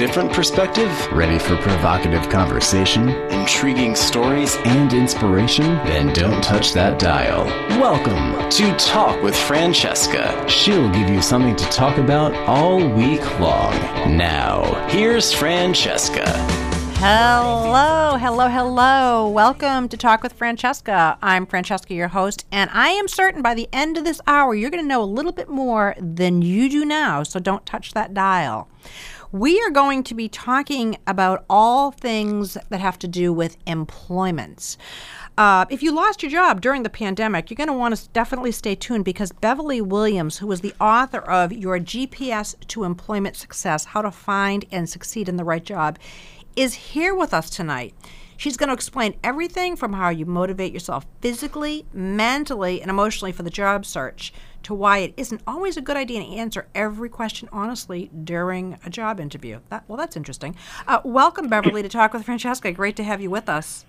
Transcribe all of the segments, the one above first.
different perspective? Ready for provocative conversation Intriguing stories? and inspiration? Then don't touch that dial. Welcome. To Talk with Francesca. She'll give you something to talk about all week long. Now, here's Francesca. Hello, hello, hello. Welcome to Talk with Francesca. I'm Francesca, your host, and I am certain by the end of this hour, you're going to know a little bit more than you do now, so don't touch that dial. We are going to be talking about all things that have to do with employment. Uh, if you lost your job during the pandemic, you're going to want to definitely stay tuned because Beverly Williams, who is the author of Your GPS to Employment Success How to Find and Succeed in the Right Job, is here with us tonight. She's going to explain everything from how you motivate yourself physically, mentally, and emotionally for the job search to why it isn't always a good idea to answer every question honestly during a job interview. That, well, that's interesting. Uh, welcome, Beverly, to Talk with Francesca. Great to have you with us.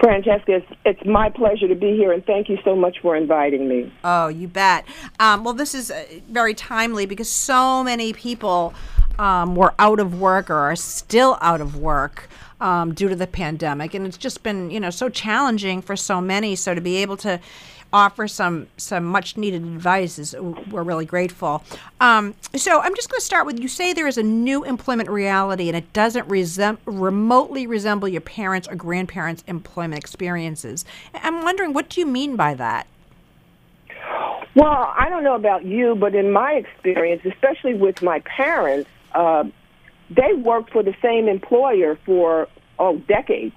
Francesca, it's, it's my pleasure to be here, and thank you so much for inviting me. Oh, you bet. Um, well, this is uh, very timely because so many people um, were out of work or are still out of work um, due to the pandemic, and it's just been you know so challenging for so many. So to be able to offer some some much needed advice is we're really grateful. Um, so I'm just going to start with you say there is a new employment reality and it doesn't resem- remotely resemble your parents or grandparents' employment experiences. I'm wondering what do you mean by that? Well, I don't know about you, but in my experience, especially with my parents, uh, they worked for the same employer for oh decades,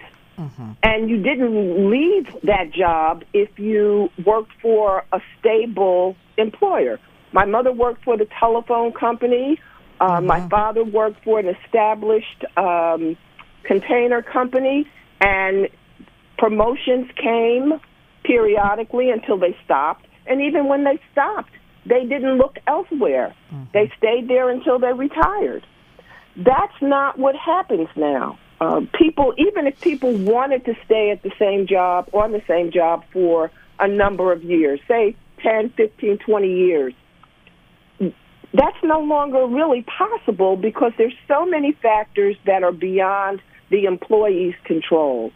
and you didn't leave that job if you worked for a stable employer. My mother worked for the telephone company. Uh, My father worked for an established um, container company, and promotions came periodically until they stopped. And even when they stopped, they didn't look elsewhere. They stayed there until they retired. That's not what happens now. Uh, people, even if people wanted to stay at the same job, on the same job for a number of years, say 10, 15, 20 years, that's no longer really possible because there's so many factors that are beyond the employee's control.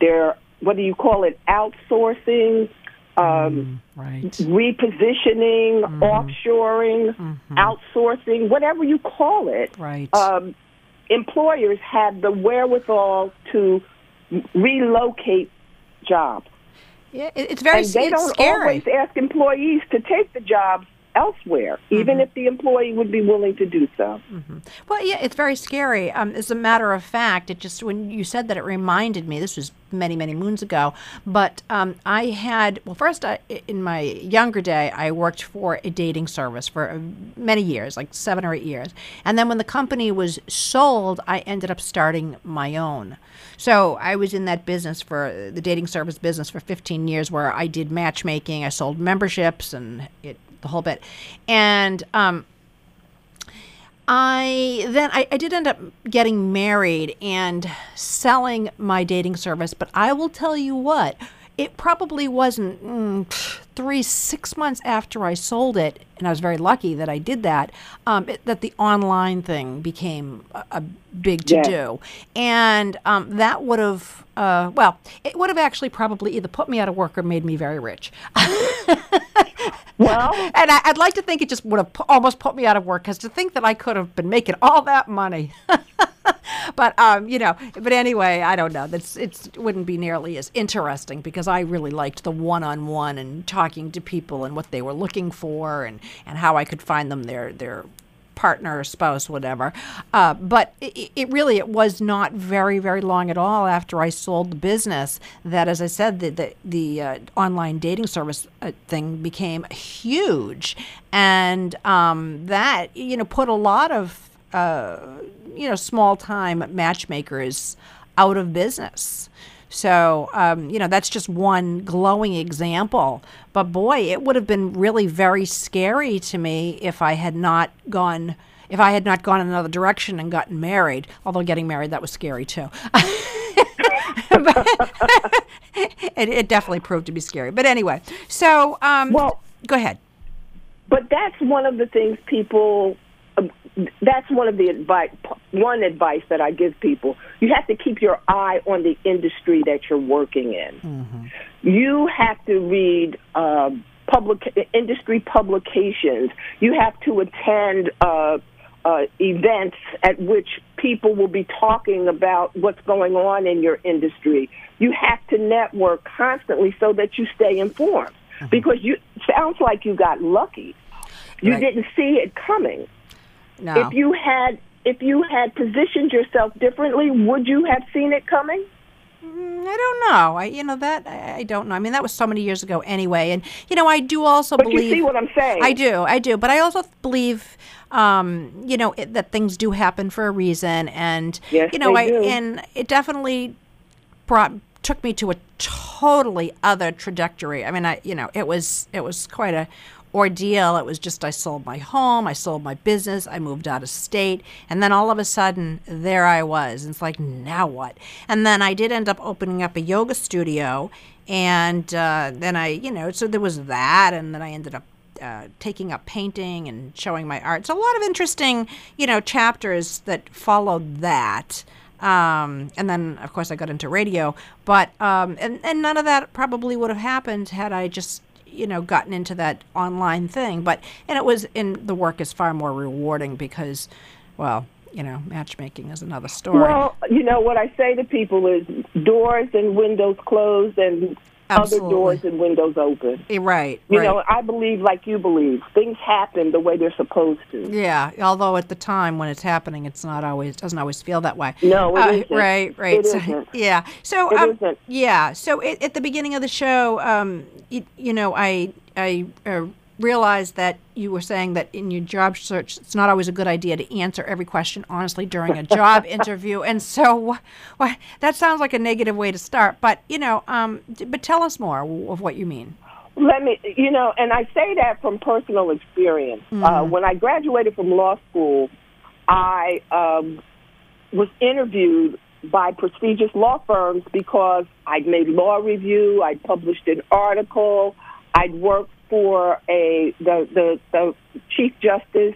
There, what do you call it? Outsourcing, um, Right. repositioning, offshoring, outsourcing, whatever you call it. Right. Um, employers had the wherewithal to relocate jobs. yeah, it's very and they it's don't scary. always ask employees to take the jobs elsewhere, even if the employee would be willing to do so. Well, yeah, it's very scary. Um, as a matter of fact, it just when you said that, it reminded me. This was many, many moons ago. But um, I had well, first I, in my younger day, I worked for a dating service for uh, many years, like seven or eight years. And then when the company was sold, I ended up starting my own. So I was in that business for the dating service business for 15 years, where I did matchmaking, I sold memberships, and it the whole bit. And um, I then I, I did end up getting married and selling my dating service, but I will tell you what, it probably wasn't mm, three six months after I sold it, and I was very lucky that I did that. Um, it, that the online thing became a, a big to do, and um, that would have uh, well, it would have actually probably either put me out of work or made me very rich. Well, And I, I'd like to think it just would have pu- almost put me out of work because to think that I could have been making all that money. but um, you know, but anyway, I don't know. That's it wouldn't be nearly as interesting because I really liked the one-on-one and talking to people and what they were looking for and and how I could find them their their partner, spouse, whatever. Uh, but it, it really it was not very very long at all after I sold the business that, as I said, the the, the uh, online dating service uh, thing became huge, and um, that you know put a lot of uh, you know small time matchmakers out of business. So, um, you know, that's just one glowing example. But boy, it would have been really very scary to me if I had not gone. If I had not gone in another direction and gotten married, although getting married that was scary too, it, it definitely proved to be scary. But anyway, so um, Well- go ahead. but that's one of the things people. That's one of the advice. One advice that I give people: you have to keep your eye on the industry that you're working in. You have to read. Uh, public industry publications. You have to attend uh, uh, events at which people will be talking about what's going on in your industry. You have to network constantly so that you stay informed. Because you sounds like you got lucky. You Right. didn't see it coming. No. If you had if you had positioned yourself differently, would you have seen it coming? Mm, I don't know. I, you know that I, I don't know. I mean, that was so many years ago anyway. And you know, I do also But you believe. see what I'm saying? I do, I do. But I also believe, um, you know, it, that things do happen for a reason, and Yes, you know, they I do. and it definitely brought took me to a totally other trajectory. I mean, I you know, it was it was quite a ordeal. It was just I sold my home, I sold my business, I moved out of state, and then all of a sudden there I was. And it's like now what? And then I did end up opening up a yoga studio, and uh, then I you know so there was that, and then I ended up. Uh, taking up painting and showing my art. So a lot of interesting, you know, chapters that followed that. Um, and then, of course, I got into radio. But um, and and none of that probably would have happened had I just you know gotten into that online thing. But and it was in the work is far more rewarding because, well, you know, matchmaking is another story. Well, you know what I say to people is doors and windows closed and Absolutely. other doors and windows open. Eh, right. You right. know, I believe like you believe. Things happen the way they're supposed to. Yeah, although at the time when it's happening, it's not always doesn't always feel that way. No, it uh, isn't. Right, right. It so, isn't. Yeah. So It um, isn't. yeah. So it, at the beginning of the show, um, you, you know, I I uh, realized that you were saying that in your job search, it's not always a good idea to answer every question honestly during a job interview, and so wh- that sounds like a negative way to start. But you know, um, but tell us more of what you mean. Let me, you know, and I say that from personal experience. Uh, when I graduated from law school, I um, was interviewed by prestigious law firms because I'd made law review, I'd published an article, I'd worked for a the the, the chief justice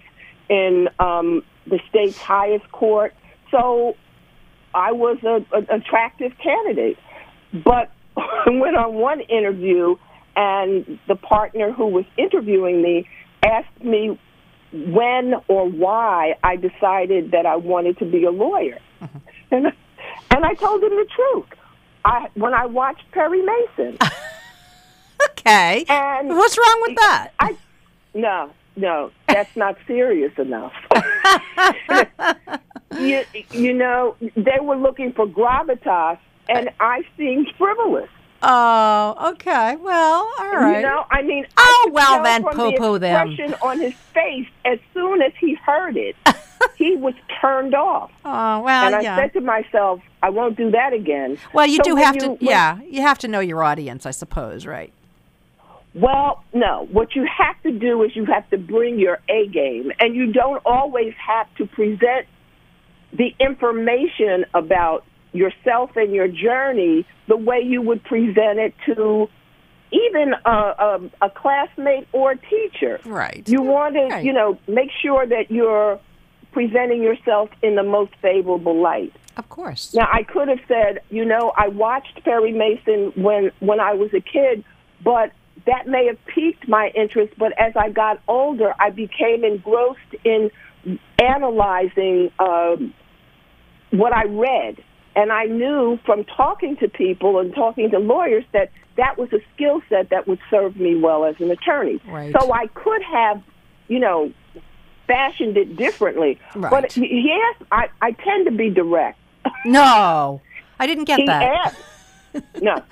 in um, the state's highest court. So I was a, an attractive candidate. But I went on one interview, and the partner who was interviewing me asked me when or why I decided that I wanted to be a lawyer. And, and I told him the truth. I, when I watched Perry Mason, Okay. And- what's wrong with that? I no, no, that's not serious enough. you, you know, they were looking for gravitas, and I seemed frivolous. Oh, okay. Well, all right. You know, I mean, Oh, I well then, poo-poo the them. expression on his face as soon as he heard it, he was turned off. Oh, well, and I yeah. said to myself, I won't do that again. Well, you So do have you- to, yeah, you have to know your audience, I suppose, right? Well, no. What you have to do is you have to bring your A game, and you don't always have to present the information about yourself and your journey the way you would present it to even a, a, a classmate or a teacher. Right. You want to, Right. you know, make sure that you're presenting yourself in the most favorable light. Of course. Now, I could have said, you know, I watched Perry Mason when when I was a kid, but that may have piqued my interest. But as I got older, I became engrossed in analyzing um, what I read, and I knew from talking to people and talking to lawyers that that was a skill set that would serve me well as an attorney. Right. So I could have, you know, fashioned it differently. Right. But he I, I tend to be direct. No, I didn't get He that. asked. No,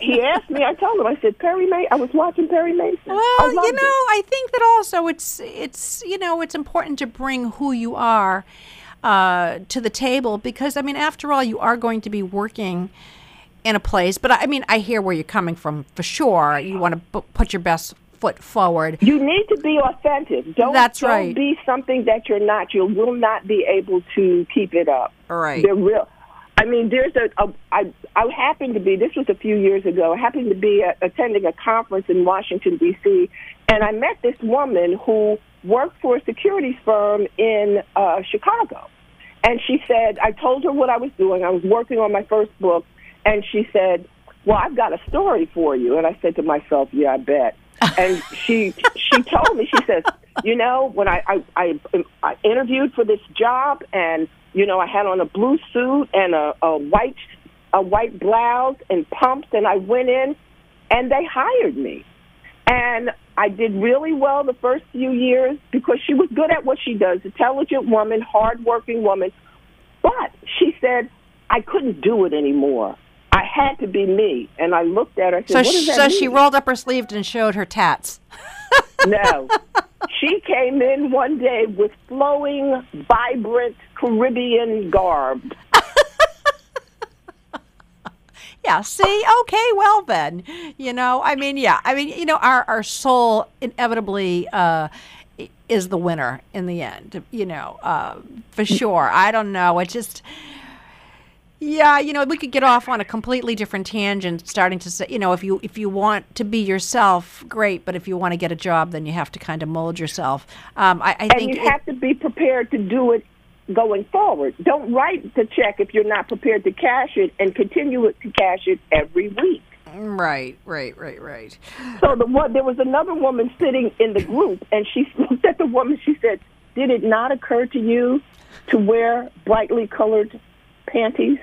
he, asked me. I told him. I said Perry Mason. I was watching Perry Mason. Well, you know, it. I think that also it's it's you know it's important to bring who you are uh, to the table because I mean, after all, you are going to be working in a place. But I mean, I hear where you're coming from for sure. You want to bu- put your best foot forward. You need to be authentic. Don't, That's don't right. be something that you're not. You will not be able to keep it up. All right. They're real. I mean, there's a, a I, I happened to be, this was a few years ago, I happened to be uh attending a conference in Washington, D.C., and I met this woman who worked for a securities firm in uh, Chicago. And she said, I told her what I was doing. I was working on my first book, and she said, Well, I've got a story for you. And I said to myself, Yeah, I bet. And she she told me, she says, You know, when I, I, I, I interviewed for this job, and you know, I had on a blue suit and a, a white a white blouse and pumps, and I went in, and they hired me. And I did really well the first few years because she was good at what she does, intelligent woman, hardworking woman. But she said, I couldn't do it anymore. I had to be me. And I looked at her So, said, What does that so mean? she rolled up her sleeve and showed her tats. No. she came in one day with flowing, vibrant Caribbean garb. Yeah, see? Okay, well then. You know, I mean, yeah. I mean, you know, our, our soul inevitably uh, is the winner in the end, you know, uh, for sure. I don't know. It just. Yeah, you know, we could get off on a completely different tangent, starting to say, you know, if you if you want to be yourself, great, but if you want to get a job, then you have to kind of mold yourself. Um, I, I And think you it- have to be prepared to do it going forward. Don't write the check if you're not prepared to cash it and continue it to cash it every week. right, right, right, right. So the one there was another woman sitting in the group, and she looked at the woman. She said, "Did it not occur to you to wear brightly colored panties?"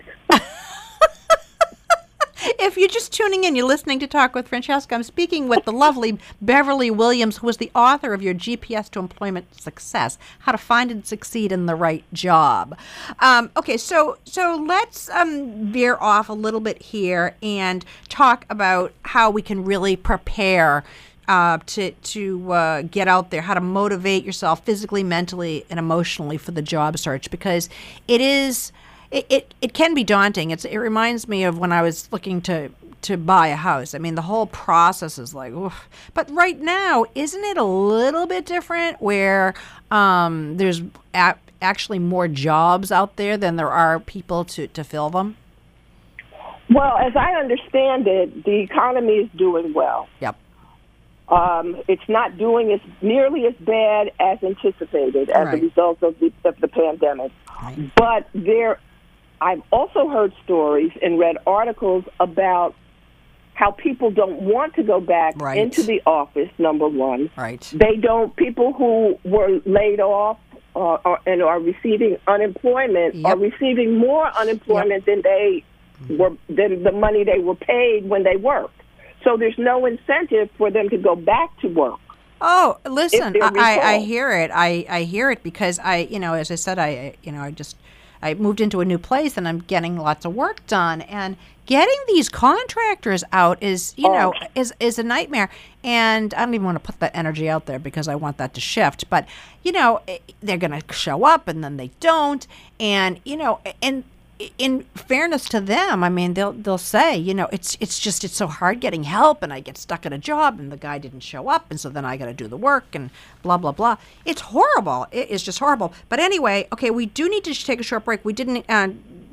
If you're just tuning in, you're listening to Talk with Francesca. I'm speaking with the lovely Beverly Williams, who is the author of your GPS to Employment Success: How to Find and Succeed in the Right Job. Um, okay, so so let's um, veer off a little bit here and talk about how we can really prepare uh, to to uh, get out there, how to motivate yourself physically, mentally, and emotionally for the job search because it is it, it, it can be daunting. It's it reminds me of when I was looking to to buy a house. I mean, the whole process is like, oof. but right now, isn't it a little bit different where um, there's a- actually more jobs out there than there are people to, to fill them? Well, as I understand it, the economy is doing well. Yep. Um, it's not doing as nearly as bad as anticipated as Right. a result of the, of the pandemic. But there, I've also heard stories and read articles about how people don't want to go back Right. into the office. Number one, Right. they don't. People who were laid off uh, or, and are receiving unemployment are receiving more unemployment than they were than the money they were paid when they worked. So there's no incentive for them to go back to work. Oh, listen, I, I, I hear it. I, I hear it because I, you know, as I said, I, you know, I just, I moved into a new place and I'm getting lots of work done and getting these contractors out is, you know, Oh. is, is a nightmare. And I don't even want to put that energy out there because I want that to shift. But, you know, eh, they're going to show up and then they don't. And, you know, and, in fairness to them, I mean, they'll they'll say, you know, it's it's just it's so hard getting help, and I get stuck at a job, and the guy didn't show up, and so then I got to do the work, and blah blah blah. It's horrible. It is just horrible. But anyway, okay, we do need to take a short break. We didn't uh,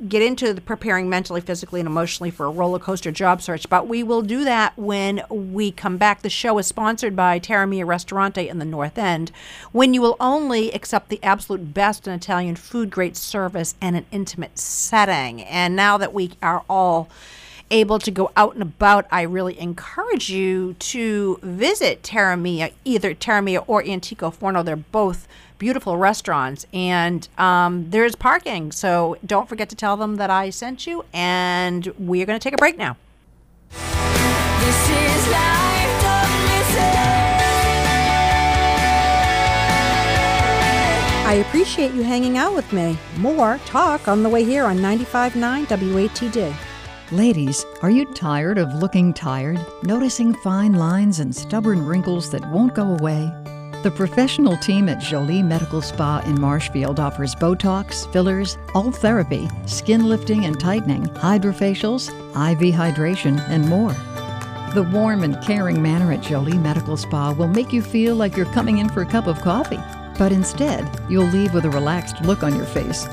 get into the preparing mentally, physically, and emotionally for a roller coaster job search, but we will do that when we come back. The show is sponsored by Terra Restaurante in the North End, when you will only accept the absolute best in Italian food, great service, and an intimate setting. And now that we are all able to go out and about, I really encourage you to visit Terra Mia, either Terra Mia or Antico Forno. They're both beautiful restaurants, and um, there's parking. So don't forget to tell them that I sent you. And we're going to take a break now. This is life, don't miss it. I appreciate you hanging out with me. More talk on the way here on 95.9 WATD. Ladies, are you tired of looking tired? Noticing fine lines and stubborn wrinkles that won't go away? The professional team at Jolie Medical Spa in Marshfield offers Botox, fillers, all therapy, skin lifting and tightening, hydrofacials, IV hydration, and more. The warm and caring manner at Jolie Medical Spa will make you feel like you're coming in for a cup of coffee, but instead, you'll leave with a relaxed look on your face.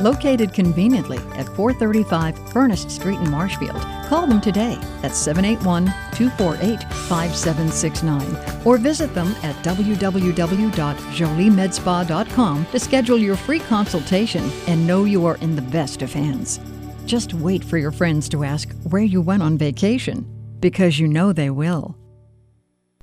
Located conveniently at 435 Furnace Street in Marshfield, call them today at 781 248 5769 or visit them at www.joliemedspa.com to schedule your free consultation and know you are in the best of hands. Just wait for your friends to ask where you went on vacation, because you know they will.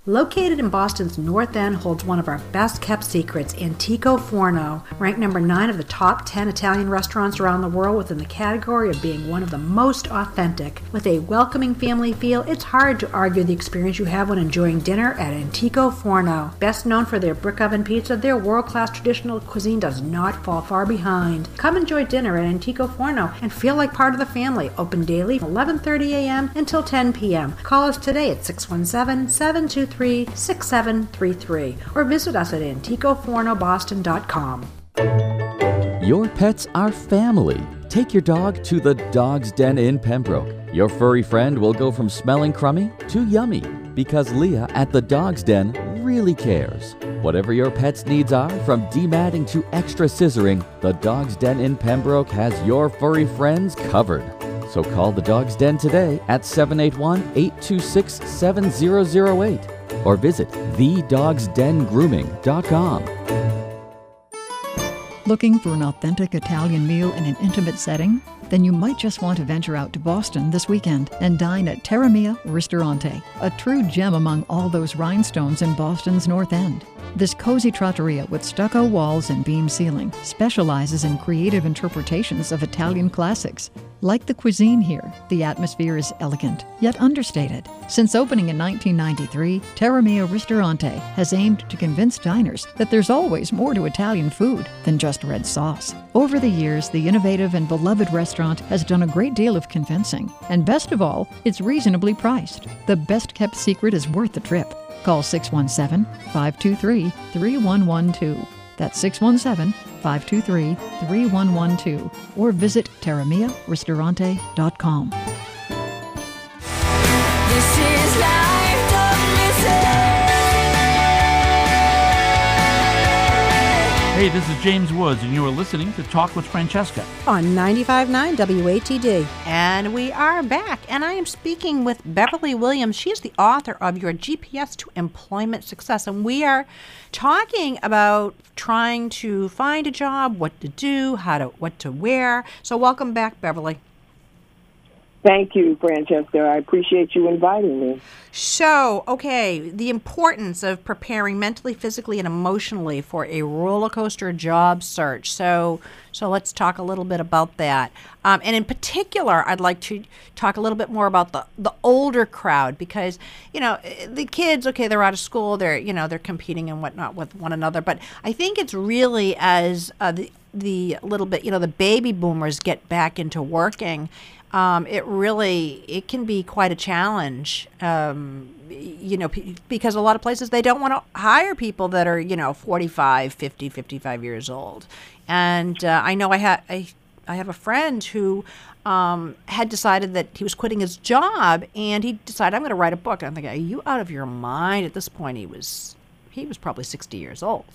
Located in Boston's North End holds one of our best kept secrets, Antico Forno, ranked number 9 of the top 10 Italian restaurants around the world within the category of being one of the most authentic. With a welcoming family feel, it's hard to argue the experience you have when enjoying dinner at Antico Forno. Best known for their brick oven pizza, their world-class traditional cuisine does not fall far behind. Come enjoy dinner at Antico Forno and feel like part of the family. Open daily from 11:30 a.m. until 10 p.m. Call us today at 617 723 6733 or visit us at anticofornoboston.com. Your pets are family. Take your dog to the Dog's Den in Pembroke. Your furry friend will go from smelling crummy to yummy because Leah at the Dog's Den really cares. Whatever your pet's needs are, from dematting to extra scissoring, the Dog's Den in Pembroke has your furry friends covered. So call the Dog's Den today at 781 826 7008 or visit thedogsdengrooming.com. Looking for an authentic Italian meal in an intimate setting? Then you might just want to venture out to Boston this weekend and dine at Terramia Ristorante, a true gem among all those rhinestones in Boston's North End. This cozy trattoria with stucco walls and beam ceiling specializes in creative interpretations of Italian classics. Like the cuisine here, the atmosphere is elegant, yet understated. Since opening in 1993, Terramia Ristorante has aimed to convince diners that there's always more to Italian food than just red sauce. Over the years, the innovative and beloved restaurant has done a great deal of convincing, and best of all, it's reasonably priced. The best kept secret is worth the trip. Call 617 523 3112. That's 617 523 3112. Or visit terramiaristorante.com. This is life, Hey, this is James Woods, and you are listening to Talk with Francesca. on 95.9 WATD. And we are back, and I am speaking with Beverly Williams. She is the author of Your GPS to Employment Success, and we are talking about trying to find a job, what to do, how to what to wear. So, welcome back, Beverly. Thank you, Francesca. I appreciate you inviting me. So, okay, the importance of preparing mentally, physically, and emotionally for a roller coaster job search. So, so let's talk a little bit about that. Um, and in particular, I'd like to talk a little bit more about the the older crowd because you know the kids. Okay, they're out of school. They're you know they're competing and whatnot with one another. But I think it's really as uh, the the little bit you know the baby boomers get back into working um, it really it can be quite a challenge um, you know p- because a lot of places they don't want to hire people that are you know 45 50 55 years old. And uh, i know i had I, I have a friend who um, had decided that he was quitting his job and he decided i'm going to write a book. I'm thinking are you out of your mind? At this point he was he was probably 60 years old.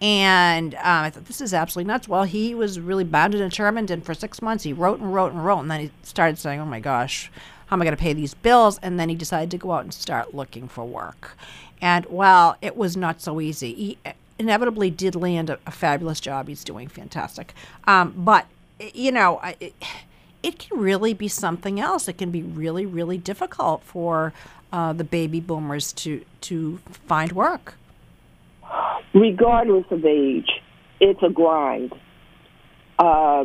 And um, I thought, this is absolutely nuts. Well, he was really bound and determined. And for six months, he wrote and wrote and wrote. And then he started saying, oh my gosh, how am I going to pay these bills? And then he decided to go out and start looking for work. And well, it was not so easy. He inevitably did land a, a fabulous job. He's doing fantastic. Um, but, you know, it, it can really be something else. It can be really, really difficult for uh, the baby boomers to, to find work. Regardless of age, it's a grind. Uh,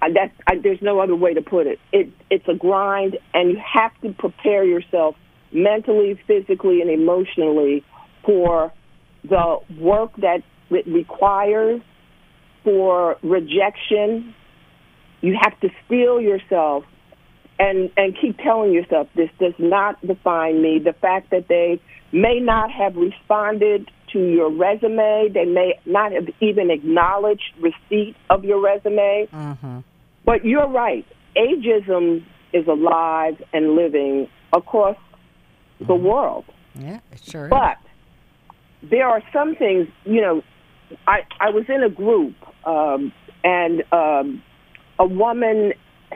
that I, there's no other way to put it. It it's a grind, and you have to prepare yourself mentally, physically, and emotionally for the work that it requires, for rejection. You have to steel yourself and and keep telling yourself this does not define me. The fact that they may not have responded to your resume, they may not have even acknowledged receipt of your resume. But you're right. Ageism is alive and living across the world. Yeah, it sure But there are some things, you know, I, I was in a group, um, and um, a woman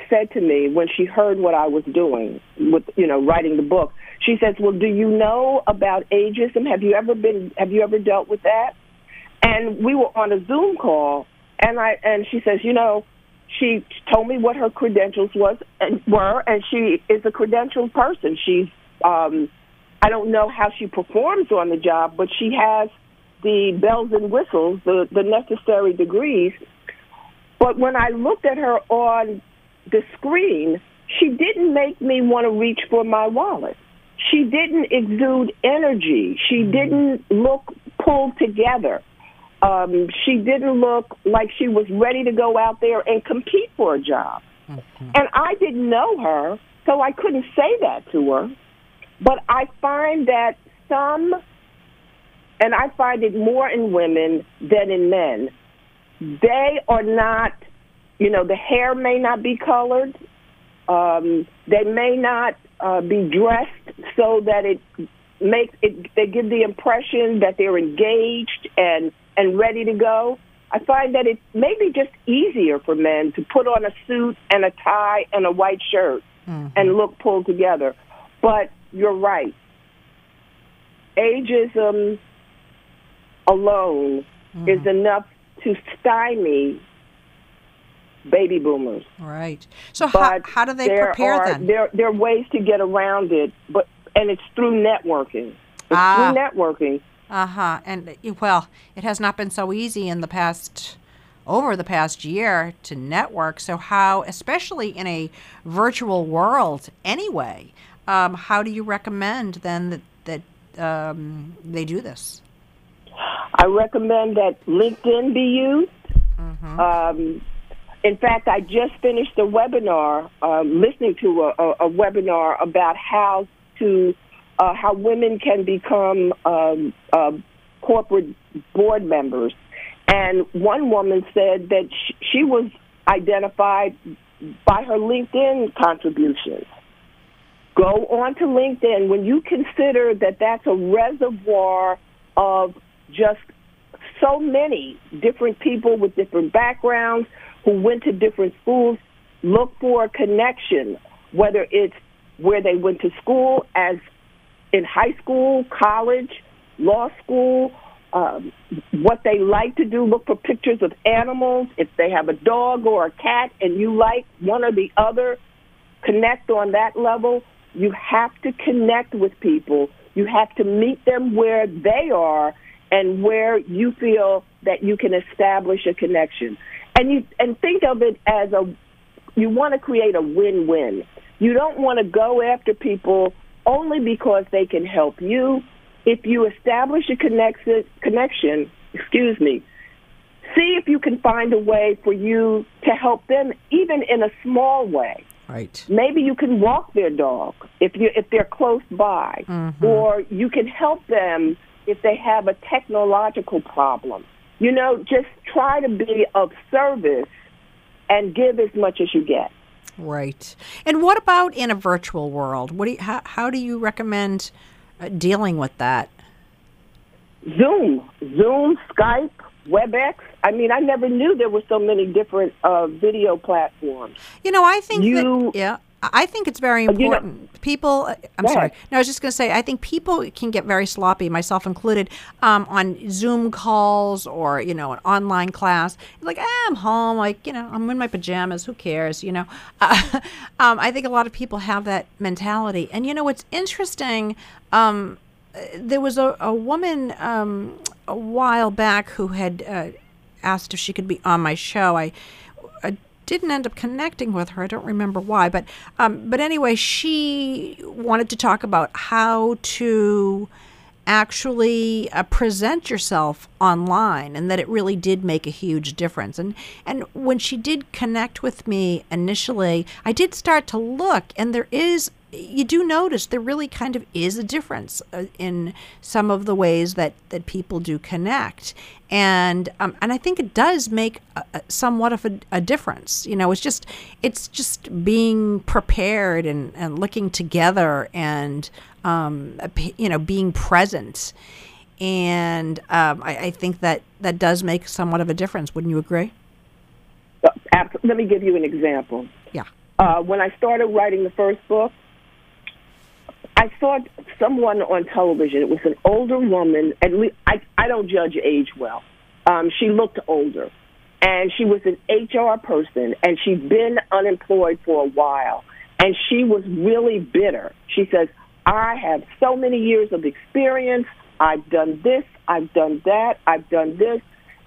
said to me when she heard what I was doing with you know writing the book. She says, "Well, do you know about ageism? Have you ever been? Have you ever dealt with that?" And we were on a Zoom call, and I and she says, "You know." She told me what her credentials was and were, and she is a credentialed person. She's um, I don't know how she performs on the job, but she has the bells and whistles, the, the necessary degrees. But when I looked at her on the screen, she didn't make me want to reach for my wallet. She didn't exude energy. She didn't look pulled together. Um, she didn't look like she was ready to go out there and compete for a job. And I didn't know her, so I couldn't say that to her. But I find that some, and I find it more in women than in men, they are not, you know, the hair may not be colored. Um, they may not uh, be dressed so that it makes it. They give the impression that they're engaged and and ready to go. I find that it may be just easier for men to put on a suit and a tie and a white shirt and look pulled together. But you're right. Ageism alone is enough to stymie baby boomers. Right. So how, But how do they prepare are, then? There, there are ways to get around it, but and it's through networking. It's Ah. through networking. Uh huh. And well, it has not been so easy in the past, over the past year, to network. So how, especially in a virtual world, anyway, um, how do you recommend then that that um, they do this? I recommend that LinkedIn be used. Um, in fact, I just finished a webinar, um, listening to a, a, a webinar about how to uh, how women can become um, uh, corporate board members. And one woman said that sh- she was identified by her LinkedIn contributions. Go on to LinkedIn when you consider that that's a reservoir of just so many different people with different backgrounds who went to different schools. Look for a connection, whether it's where they went to school as in high school, college, law school, um, what they like to do. Look for pictures of animals. If they have a dog or a cat and you like one or the other, connect on that level. You have to connect with people. You have to meet them where they are and where you feel that you can establish a connection. And you and think of it as a you want to create a win-win. You don't want to go after people only because they can help you. If you establish a connection, connection, excuse me, see if you can find a way for you to help them, even in a small way. Right. Maybe you can walk their dog if you if they're close by, mm-hmm. or you can help them if they have a technological problem. You know, just try to be of service and give as much as you get. Right. And what about in a virtual world? What do you, how, how do you recommend uh, dealing with that? Zoom, Zoom, Skype, WebEx. I mean, I never knew there were so many different uh, video platforms. You know, I think You- that, yeah, I think it's very you know- important. people, uh, I'm sorry. No, I was just going to say, I think people can get very sloppy, myself included, um, on Zoom calls or, you know, an online class. Like, ah, I'm home, like, you know, I'm in my pajamas, who cares, you know? Uh, um, I think a lot of people have that mentality. And, you know, what's interesting, um, there was a, a woman um, a while back who had uh, asked if she could be on my show. I didn't end up connecting with her. I don't remember why, but um, but anyway, she wanted to talk about how to actually uh, present yourself online and that it really did make a huge difference and and when she did connect with me initially I did start to look and there is you do notice there really kind of is a difference uh, in some of the ways that that people do connect. And um, and I think it does make a, a- somewhat of a, a difference. You know it's just it's just being prepared and and looking together and um, you know being present. And um, I, I think that that does make somewhat of a difference. Wouldn't you agree? Let me give you an example. Yeah. Uh, when I started writing the first book, I saw someone on television. It was an older woman, and we, I, I don't judge age well. Um, she looked older, and she was an HR person, and she'd been unemployed for a while, and she was really bitter. She says, "I have so many years of experience. I've done this, I've done that, I've done this,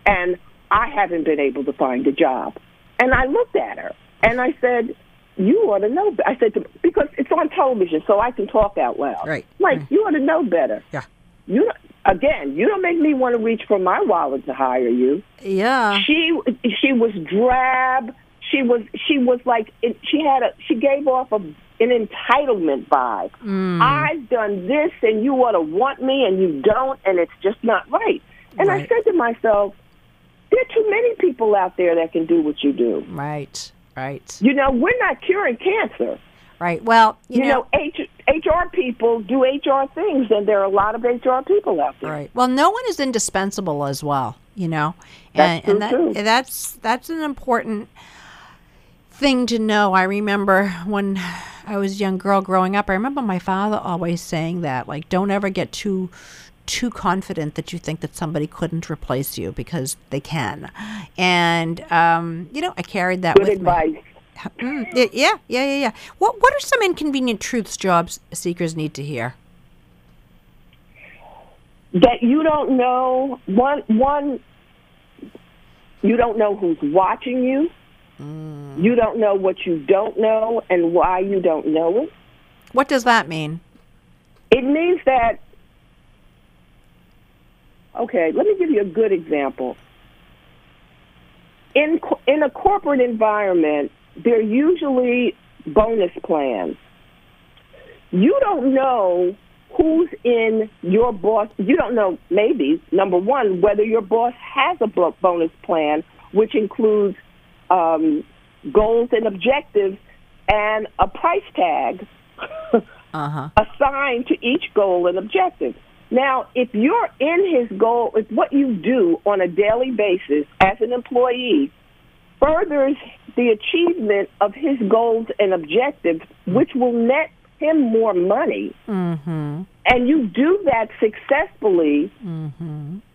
and I haven't been able to find a job." And I looked at her, and I said, "You ought to know." be-" I said to, because it's on television, so I can talk out loud. Right. Like you ought to know better. Yeah. You don't- again, you don't make me want to reach for my wallet to hire you. Yeah. She she was drab. She was she was like she had a she gave off a, an entitlement vibe. Mm. I've done this, and you ought to want me, and you don't, and it's just not right. And I said to myself, there are too many people out there that can do what you do. Right. Right. You know, we're not curing cancer. Right. Well, you, You, know, H, HR people do HR things, and there are a lot of HR people out there. Right. Well, no one is indispensable as well, you know. That's and, true, and that, that's that's an important thing to know. I remember when I was a young girl growing up, I remember my father always saying that like don't ever get too too confident that you think that somebody couldn't replace you because they can. And um, you know, I carried that Good with advice. me. Mm, yeah, yeah, yeah, yeah, yeah. What what are some inconvenient truths jobs seekers need to hear? that you don't know one one you don't know who's watching you you don't know what you don't know and why you don't know it What does that mean? it means that okay let me give you a good example in in a corporate environment there are usually bonus plans you don't know who's in your boss. You don't know, maybe, number one, whether your boss has a bonus plan, which includes um, goals and objectives and a price tag Uh-huh. assigned to each goal and objective. Now, if you're in his goal, if what you do on a daily basis as an employee furthers the achievement of his goals and objectives, which will net him more money, Mm-hmm. and you do that successfully,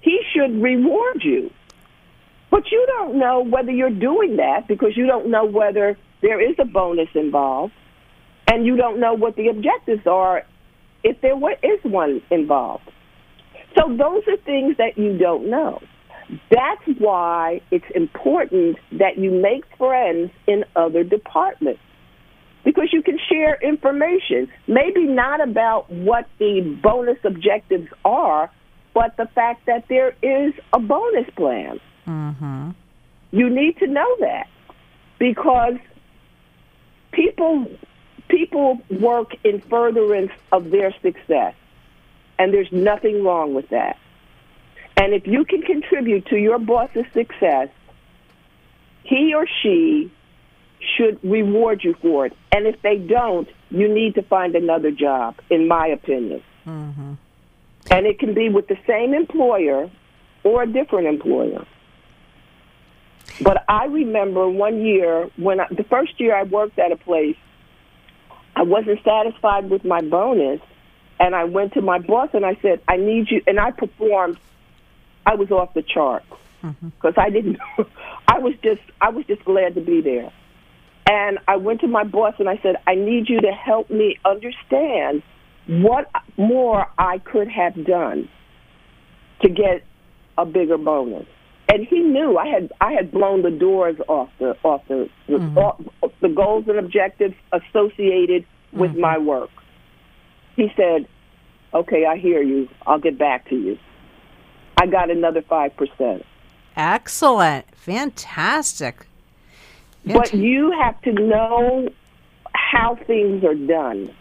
he should reward you. But you don't know whether you're doing that because you don't know whether there is a bonus involved, and you don't know what the objectives are if there is one involved. So those are things that you don't know. That's why it's important that you make friends in other departments because you can share information. Maybe not about what the bonus objectives are, but the fact that there is a bonus plan. Mm-hmm. You need to know that because people people work in furtherance of their success, and there's nothing wrong with that. And if you can contribute to your boss's success, he or she should reward you for it. And if they don't, you need to find another job, in my opinion. Mm-hmm. And it can be with the same employer or a different employer. But I remember one year when I, the first year I worked at a place, I wasn't satisfied with my bonus, and I went to my boss and I said, "I need you." And I performed. I was off the chart mm-hmm. because I didn't. I was just. I was just glad to be there. And I went to my boss and I said, "I need you to help me understand what more I could have done to get a bigger bonus." And he knew I had I had blown the doors off the off the the, mm-hmm. off, the goals and objectives associated with mm-hmm. my work. He said, "Okay, I hear you. I'll get back to you." I got another five percent. Excellent. Fantastic. But you have to know how things are done.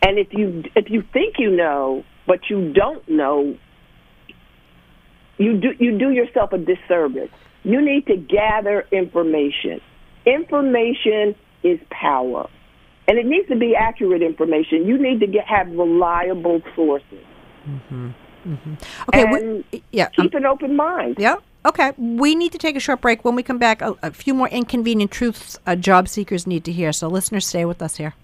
And if you if you think you know, but you don't know, you do you do yourself a disservice. You need to gather information. Information is power. And it needs to be accurate information. You need to get, have reliable sources. Mm-hmm. Mm-hmm. Okay. And we, yeah. Um, keep an open mind. Yep. Okay, we need to take a short break. When we come back, a, a few more inconvenient truths uh, job seekers need to hear. So, listeners, stay with us here.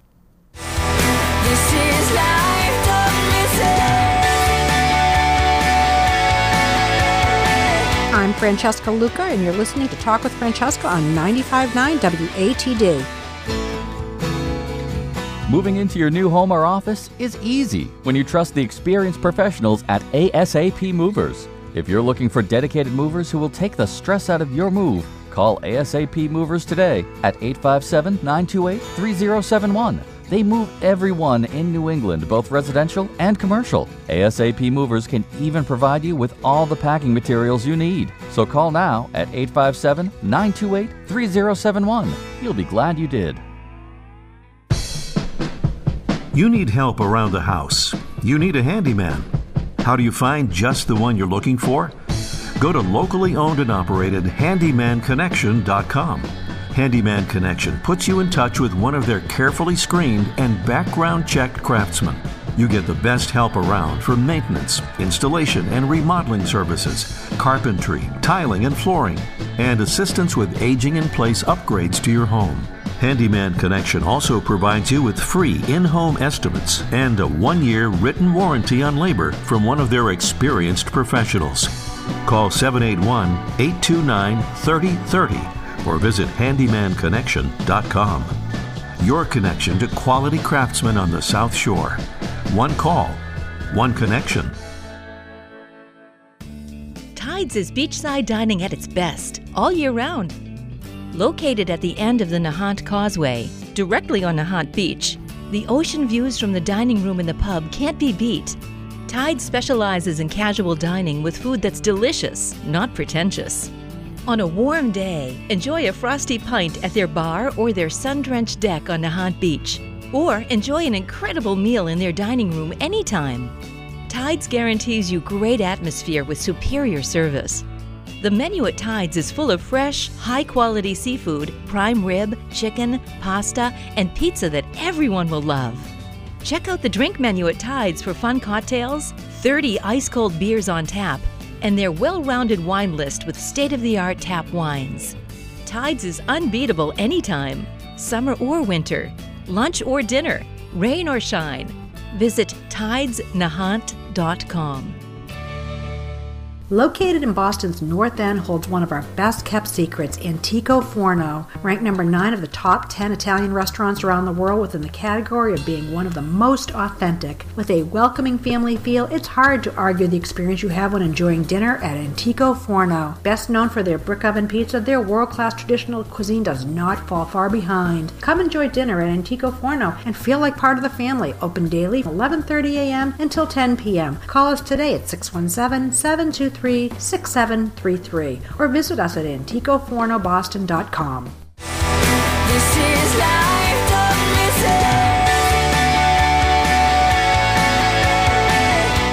I'm Francesca Luca, and you're listening to Talk with Francesca on 95.9 WATD. Moving into your new home or office is easy when you trust the experienced professionals at ASAP Movers. If you're looking for dedicated movers who will take the stress out of your move, call ASAP Movers today at 857 928 3071. They move everyone in New England, both residential and commercial. ASAP Movers can even provide you with all the packing materials you need. So call now at 857 928 3071. You'll be glad you did. You need help around the house. You need a handyman. How do you find just the one you're looking for? Go to locally owned and operated handymanconnection.com. Handyman Connection puts you in touch with one of their carefully screened and background checked craftsmen. You get the best help around for maintenance, installation and remodeling services, carpentry, tiling and flooring, and assistance with aging in place upgrades to your home. Handyman Connection also provides you with free in home estimates and a one year written warranty on labor from one of their experienced professionals. Call 781 829 3030 or visit handymanconnection.com. Your connection to quality craftsmen on the South Shore. One call, one connection. Tides is beachside dining at its best all year round. Located at the end of the Nahant Causeway, directly on Nahant Beach, the ocean views from the dining room in the pub can't be beat. Tide specializes in casual dining with food that's delicious, not pretentious. On a warm day, enjoy a frosty pint at their bar or their sun drenched deck on Nahant Beach. Or enjoy an incredible meal in their dining room anytime. Tides guarantees you great atmosphere with superior service. The menu at Tides is full of fresh, high quality seafood, prime rib, chicken, pasta, and pizza that everyone will love. Check out the drink menu at Tides for fun cocktails, 30 ice cold beers on tap, and their well rounded wine list with state of the art tap wines. Tides is unbeatable anytime, summer or winter, lunch or dinner, rain or shine. Visit tidesnahant.com. Located in Boston's North End holds one of our best kept secrets, Antico Forno, ranked number 9 of the top 10 Italian restaurants around the world within the category of being one of the most authentic. With a welcoming family feel, it's hard to argue the experience you have when enjoying dinner at Antico Forno. Best known for their brick oven pizza, their world-class traditional cuisine does not fall far behind. Come enjoy dinner at Antico Forno and feel like part of the family. Open daily from 11:30 a.m. until 10 p.m. Call us today at 617-723-6733 or visit us at anticofornoboston.com. This is life, don't miss it.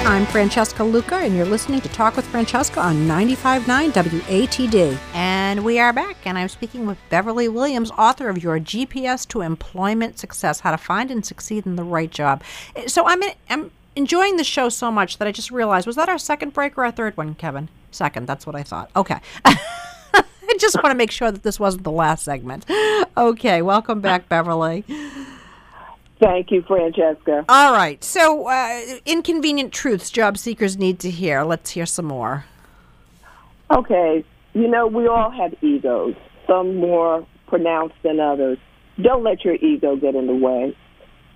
I'm Francesca Luca, and you're listening to Talk with Francesca on 95.9 WATD. And we are back, and I'm speaking with Beverly Williams, author of Your GPS to Employment Success How to Find and Succeed in the Right Job. So I'm, I'm enjoying the show so much that I just realized was that our second break or our third one, Kevin? Second, that's what I thought. Okay. I just want to make sure that this wasn't the last segment. Okay, welcome back, Beverly. Thank you, Francesca. All right. So, uh, inconvenient truths job seekers need to hear. Let's hear some more. Okay, you know, we all have egos, some more pronounced than others. Don't let your ego get in the way.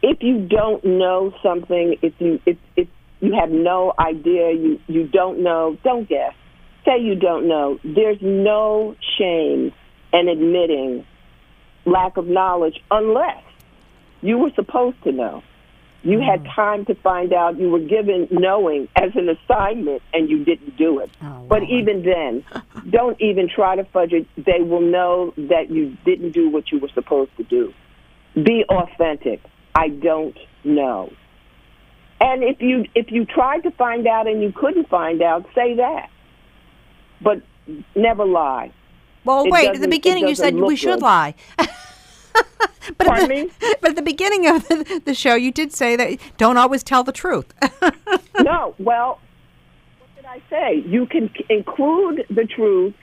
If you don't know something, if you if, if you have no idea, you, you don't know, don't guess. Say you don't know. There's no shame in admitting lack of knowledge unless you were supposed to know. You had mm. time to find out. You were given knowing as an assignment, and you didn't do it. Oh, but even then, don't even try to fudge it. They will know that you didn't do what you were supposed to do. Be authentic. I don't know. And if you if you tried to find out and you couldn't find out, say that. But never lie. Well, It wait. At the beginning, you said we should good. lie. but, at the, me? but at the beginning of the, the show, you did say that don't always tell the truth. no, well, what did I say you can include the truth,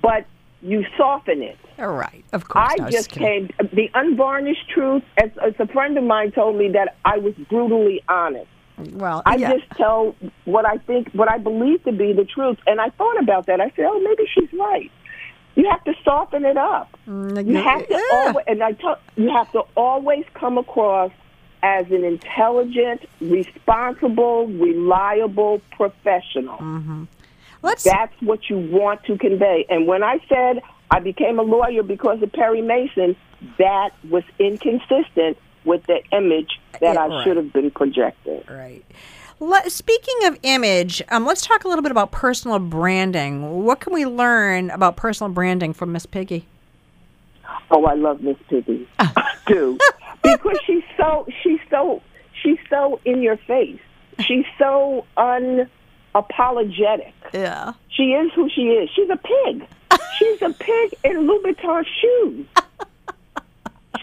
but you soften it. All right, of course. I No, just came the unvarnished truth. As, as a friend of mine told me that I was brutally honest. Well, I yeah. just tell what I think, what I believe to be the truth. And I thought about that. I said, oh, maybe she's right. You have to soften it up. You have to yeah. always, and I tell you have to always come across as an intelligent, responsible, reliable professional. Mm-hmm. Let's. That's what you want to convey. And when I said I became a lawyer because of Perry Mason, that was inconsistent with the image that Yeah, I right. should have been projecting. Right. Le- speaking of image, um, let's talk a little bit about personal branding. What can we learn about personal branding from Miss Piggy? Oh, I love Miss Piggy. I do. Because she's so she's so she's so in your face. She's so unapologetic. Yeah. She is who she is. She's a pig. She's a pig in Louboutin shoes.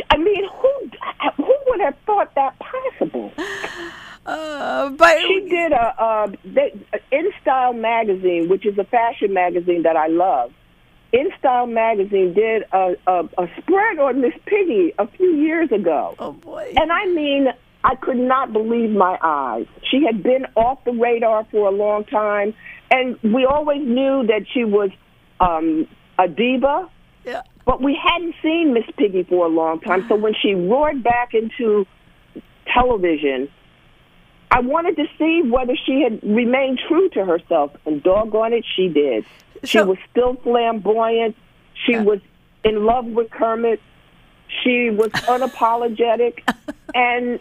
I mean, who who would have thought that possible? Uh, but she did a, a they, In Style magazine, which is a fashion magazine that I love. In Style magazine did a, a, a spread on Miss Piggy a few years ago. Oh boy! And I mean, I could not believe my eyes. She had been off the radar for a long time, and we always knew that she was um, a diva. Yeah. But we hadn't seen Miss Piggy for a long time. So when she roared back into television, I wanted to see whether she had remained true to herself, and doggone it, she did. She was still flamboyant. She was in love with Kermit. She was unapologetic, and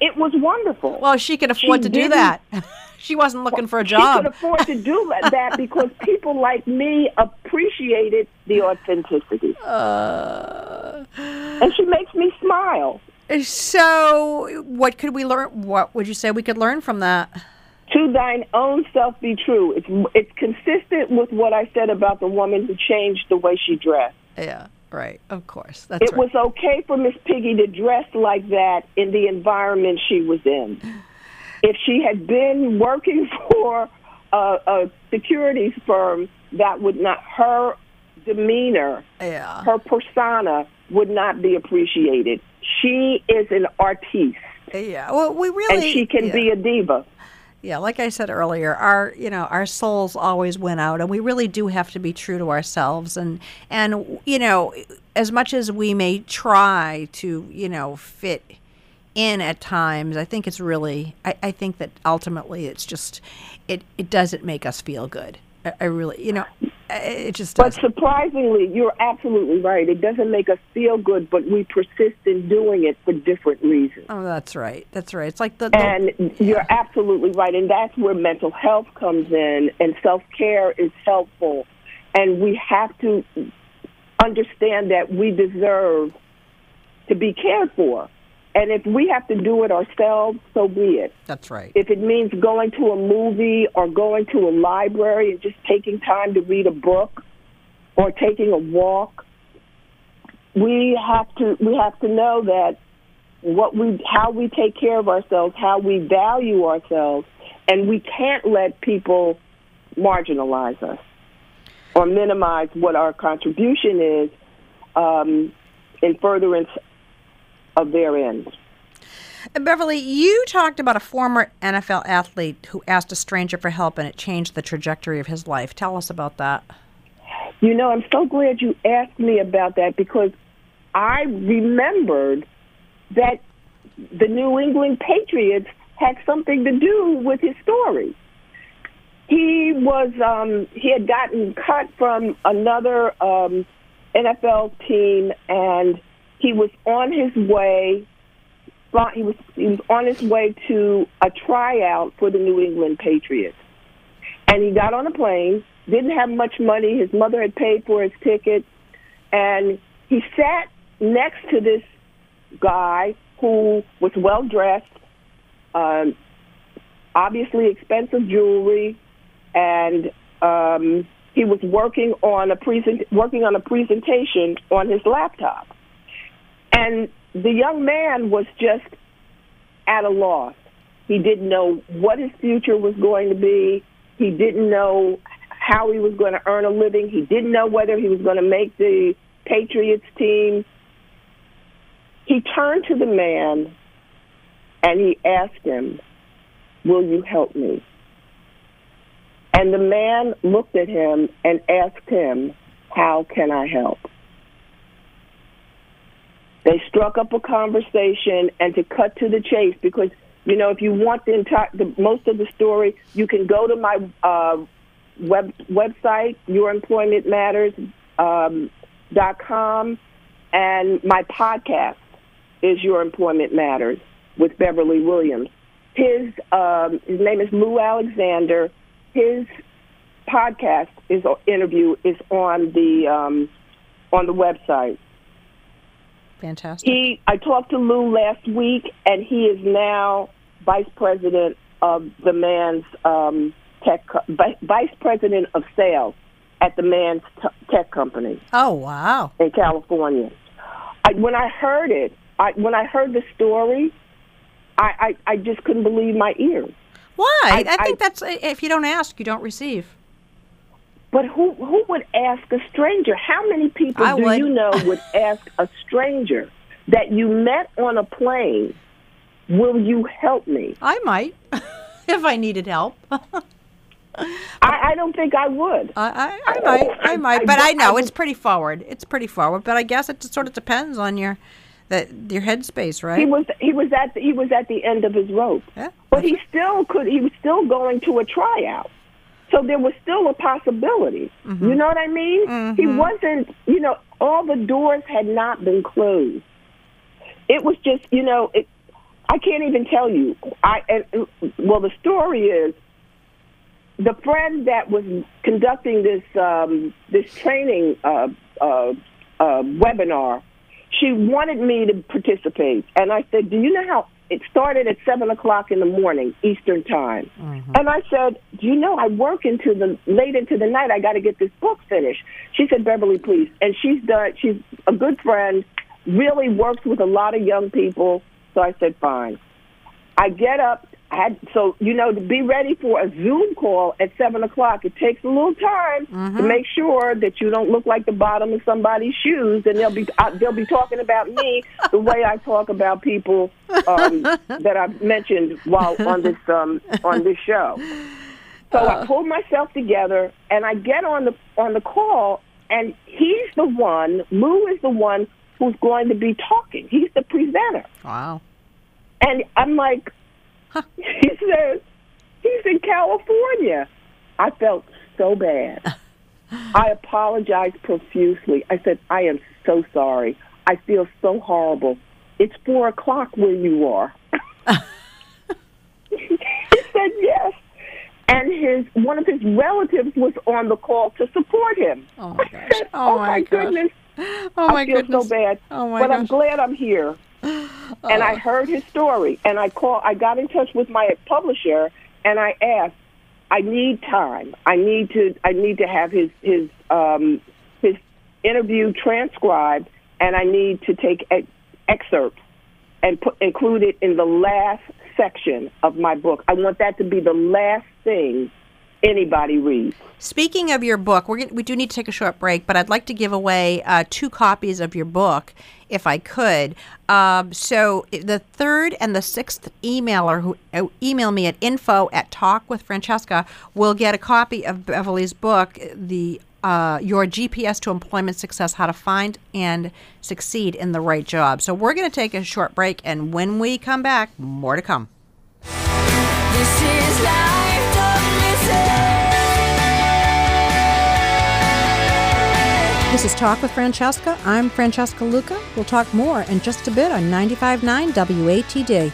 it was wonderful. Well, she could afford She to do that. she wasn't looking for a job. She could afford to do that because people like me appreciated the authenticity, Uh, and she makes me smile. so, what could we learn? What would you say we could learn from that? To thine own self be true. It's it's consistent with what I said about the woman who changed the way she dressed. Yeah, right. Of course, that's it right. was okay for Miss Piggy to dress like that in the environment she was in. If she had been working for a, a securities firm, that would not her demeanor, yeah. her persona would not be appreciated. She is an artiste, Yeah. Well, we really and she can yeah. be a diva. Yeah, like I said earlier, our you know our souls always win out, and we really do have to be true to ourselves. And and you know, as much as we may try to you know fit in at times, I think it's really I, I think that ultimately it's just it it doesn't make us feel good. I, really you know it just But doesn't. surprisingly, you're absolutely right. It doesn't make us feel good, but we persist in doing it for different reasons. Oh, that's right. That's right. It's like the, the And you're absolutely right. And that's where mental health comes in, and self care is helpful. And we have to understand that we deserve to be cared for. And if we have to do it ourselves, so be it. that's right. If it means going to a movie or going to a library and just taking time to read a book or taking a walk, we have to we have to know that what we how we take care of ourselves, how we value ourselves, and we can't let people marginalize us or minimize what our contribution is um, in furtherance of their end. And Beverly, you talked about a former NFL athlete who asked a stranger for help and it changed the trajectory of his life. Tell us about that. You know, I'm so glad you asked me about that because I remembered that the New England Patriots had something to do with his story. He was um, he had gotten cut from another um, NFL team, and he was on his way. He was he was on his way to a tryout for the New England Patriots, and he got on a plane. Didn't have much money. His mother had paid for his ticket, and he sat next to this guy who was well dressed, um, obviously expensive jewelry, and um, he was working on a present working on a presentation on his laptop. And the young man was just at a loss. He didn't know what his future was going to be. He didn't know how he was going to earn a living. He didn't know whether he was going to make the Patriots team. He turned to the man and he asked him, Will you help me? And the man looked at him and asked him, How can I help? They struck up a conversation and to cut to the chase because you know if you want the entire the most of the story, you can go to my uh, web website your youremploymentmatters um, dot com and my podcast is Your Employment Matters with Beverly Williams. His um, his name is Lou Alexander. His podcast is interview is on the um, on the website. Fantastic. He I talked to Lou last week, and he is now vice president of the man's um, tech vice president of sales at the man's t- tech company Oh wow. in California. I, when I heard it, I, when I heard the story, I, I, I just couldn't believe my ears. Why? I, I- think that's if you don't ask, you don't receive. But who who would ask a stranger? How many people I do would. you know would ask a stranger that you met on a plane, "Will you help me?" I might if I needed help. I, I don't think I would. I, I, I might, I might, but I know it's pretty forward. It's pretty forward, but I guess it just sort of depends on your, the your headspace, right? He was he was at the, he was at the end of his rope. Yeah. But he still could. He was still going to a tryout, so there was still a possibility. Mm-hmm. You know what I mean? He wasn't. You know, all the doors had not been closed. It was just. You know, it. I can't even tell you. I and, well, the story is the friend that was conducting this um, this training uh, uh, uh, webinar. She wanted me to participate, and I said, "Do you know how it started at seven o'clock in the morning Eastern time?" Mm-hmm. And I said, "Do you know I work into the late into the night? I got to get this book finished." She said, "Beverly, please." And she's done. She's a good friend. Really works with a lot of young people. So I said, "Fine." I get up. I had so you know to be ready for a Zoom call at seven o'clock. It takes a little time to make sure that you don't look like the bottom of somebody's shoes, and they'll be uh, they'll be talking about me the way I talk about people um, that I've mentioned while on this um, on this show. So I pulled myself together and I get on the on the call, and he's the one. Lou is the one who's going to be talking. He's the presenter. wow. And I'm like, he says, he's in California. I felt so bad. I apologized profusely. I said, I am so sorry. I feel so horrible. It's four o'clock where you are. he said yes. And his one of his relatives was on the call to support him. Oh my gosh. said, Oh, oh my gosh. goodness. Oh my I feel goodness. so bad. Oh my but I'm glad I'm here. And I heard his story, and I call. I got in touch with my publisher, and I asked, I need time. I need to. I need to have his his um, his interview transcribed, and I need to take ex- excerpts and put include it in the last section of my book. I want that to be the last thing anybody reads. Speaking of your book, we're gonna, we do need to take a short break, but I'd like to give away uh, two copies of your book, if I could. Um, so the third and the sixth emailer who uh, email me at info at talk with Francesca will get a copy of Beverly's book, the uh, your GPS to employment success: How to find and succeed in the right job. So we're going to take a short break, and when we come back, more to come. This is Talk with Francesca. I'm Francesca Luca. We'll talk more in just a bit on 95.9 WATD.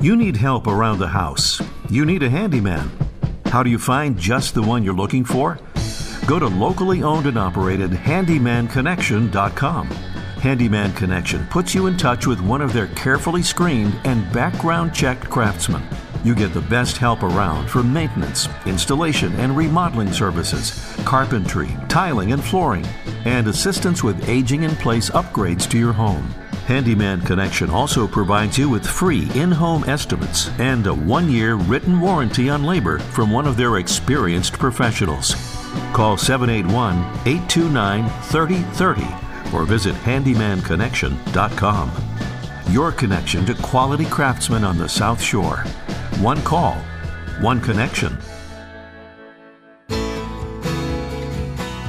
You need help around the house. You need a handyman. How do you find just the one you're looking for? Go to locally owned and operated handymanconnection.com. Handyman Connection puts you in touch with one of their carefully screened and background checked craftsmen. You get the best help around for maintenance, installation, and remodeling services, carpentry, tiling, and flooring, and assistance with aging in place upgrades to your home. Handyman Connection also provides you with free in home estimates and a one year written warranty on labor from one of their experienced professionals. Call 781 829 3030 or visit handymanconnection.com. Your connection to quality craftsmen on the South Shore. One call, one connection.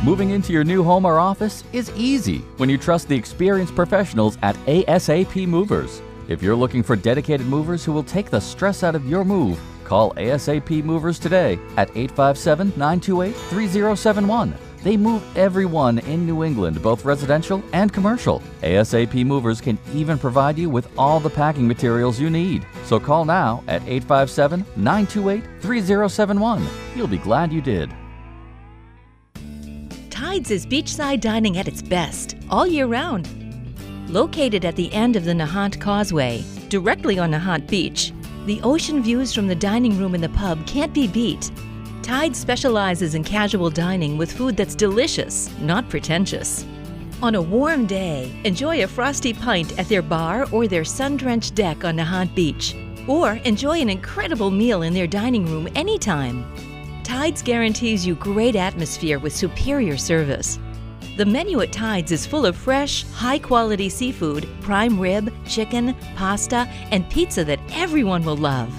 Moving into your new home or office is easy when you trust the experienced professionals at ASAP Movers. If you're looking for dedicated movers who will take the stress out of your move, call ASAP Movers today at 857 928 3071. They move everyone in New England, both residential and commercial. ASAP Movers can even provide you with all the packing materials you need. So call now at 857 928 3071. You'll be glad you did. Tides is beachside dining at its best all year round. Located at the end of the Nahant Causeway, directly on Nahant Beach, the ocean views from the dining room and the pub can't be beat. Tide specializes in casual dining with food that's delicious, not pretentious. On a warm day, enjoy a frosty pint at their bar or their sun drenched deck on Nahant Beach. Or enjoy an incredible meal in their dining room anytime. Tides guarantees you great atmosphere with superior service. The menu at Tides is full of fresh, high quality seafood, prime rib, chicken, pasta, and pizza that everyone will love.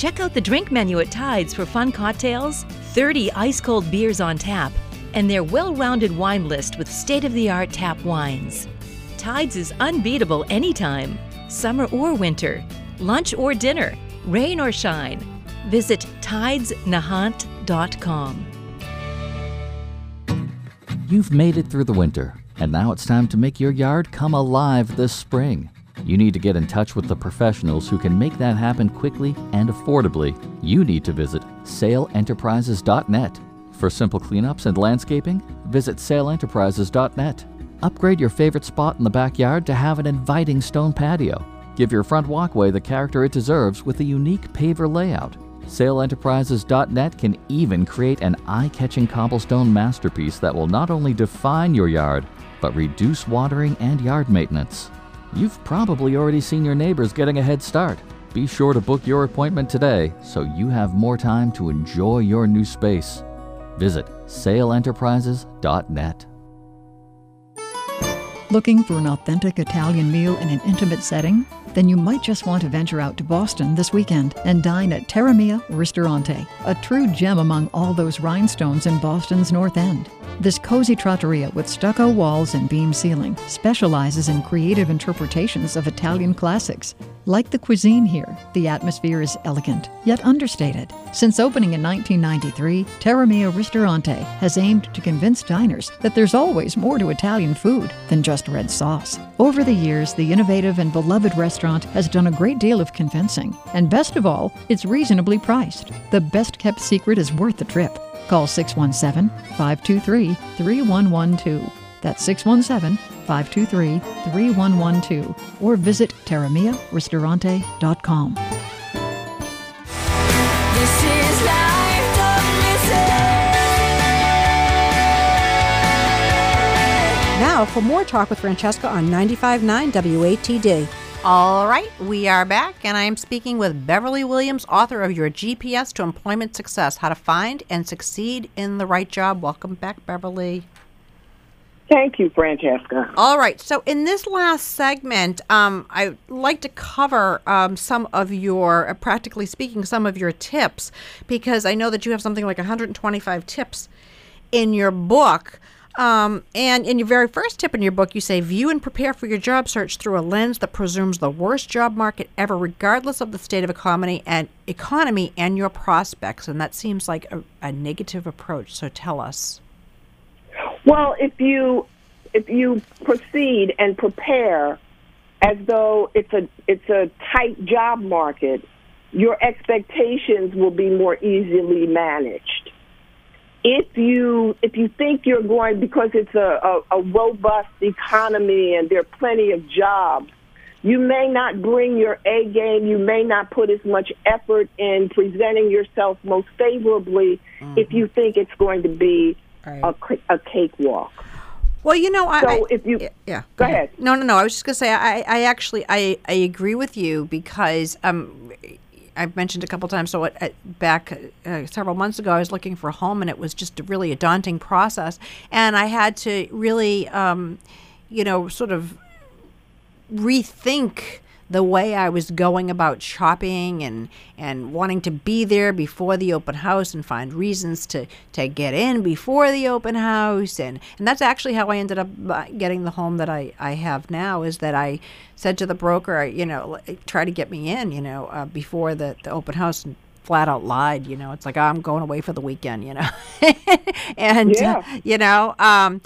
Check out the drink menu at Tides for fun cocktails, 30 ice cold beers on tap, and their well rounded wine list with state of the art tap wines. Tides is unbeatable anytime, summer or winter, lunch or dinner, rain or shine. Visit tidesnahant.com. You've made it through the winter, and now it's time to make your yard come alive this spring. You need to get in touch with the professionals who can make that happen quickly and affordably. You need to visit saleenterprises.net. For simple cleanups and landscaping, visit saleenterprises.net. Upgrade your favorite spot in the backyard to have an inviting stone patio. Give your front walkway the character it deserves with a unique paver layout. SaleEnterprises.net can even create an eye catching cobblestone masterpiece that will not only define your yard, but reduce watering and yard maintenance. You've probably already seen your neighbors getting a head start. Be sure to book your appointment today so you have more time to enjoy your new space. Visit SaleEnterprises.net. Looking for an authentic Italian meal in an intimate setting? Then you might just want to venture out to Boston this weekend and dine at Terramia Ristorante, a true gem among all those rhinestones in Boston's North End. This cozy trattoria with stucco walls and beam ceiling specializes in creative interpretations of Italian classics. Like the cuisine here, the atmosphere is elegant, yet understated. Since opening in 1993, Terramia Ristorante has aimed to convince diners that there's always more to Italian food than just red sauce. Over the years, the innovative and beloved restaurant has done a great deal of convincing. And best of all, it's reasonably priced. The best kept secret is worth the trip. Call 617 523 3112. That's 617 523 3112. Or visit terramiaristorante.com. This is life, Now for more talk with Francesca on 95.9 WATD. All right, we are back, and I am speaking with Beverly Williams, author of Your GPS to Employment Success How to Find and Succeed in the Right Job. Welcome back, Beverly. Thank you, Francesca. All right. So in this last segment, um, I'd like to cover um, some of your, uh, practically speaking, some of your tips because I know that you have something like 125 tips in your book. Um, and in your very first tip in your book, you say view and prepare for your job search through a lens that presumes the worst job market ever, regardless of the state of economy and economy and your prospects. And that seems like a, a negative approach. So tell us. Well, if you if you proceed and prepare as though it's a it's a tight job market, your expectations will be more easily managed. If you if you think you're going because it's a, a, a robust economy and there are plenty of jobs, you may not bring your A game. You may not put as much effort in presenting yourself most favorably if you think it's going to be a, a cakewalk. Well, you know, I, So if you- yeah, yeah, go ahead. No, no, no. I was just gonna say, I, I actually, I, I agree with you because um, I've mentioned a couple times. So at, at, back uh, several months ago, I was looking for a home, and it was just really a daunting process, and I had to really, um, you know, sort of rethink the way I was going about shopping and and wanting to be there before the open house and find reasons to to get in before the open house. And and that's actually how I ended up uh, getting the home that I I have now is that I said to the broker you know try to get me in you know uh, before the the open house and flat out lied you know. It's like I'm going away for the weekend you know. And uh, you know um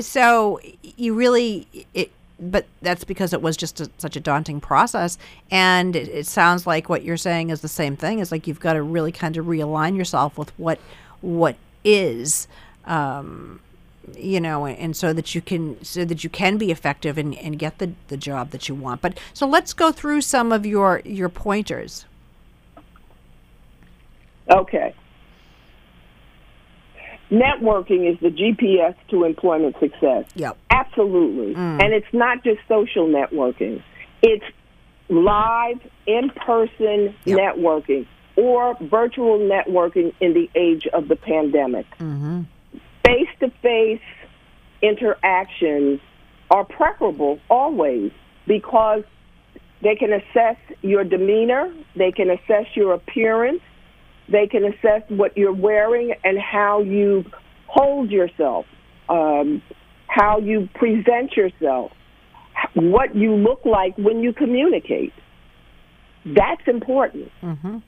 so you really it but that's because it was just a, such a daunting process. And it, it sounds like what you're saying is the same thing is like you've got to really kind of realign yourself with what what is um, you know and, and so that you can so that you can be effective and, and get the, the job that you want. But so let's go through some of your your pointers. Okay. Networking is the GPS to employment success. Yep. Absolutely. Mm. And it's not just social networking, it's live, in person Yep. networking or virtual networking in the age of the pandemic. Face to face interactions are preferable always because they can assess your demeanor, they can assess your appearance, they can assess what you're wearing and how you hold yourself, um, how you present yourself, what you look like when you communicate. That's important.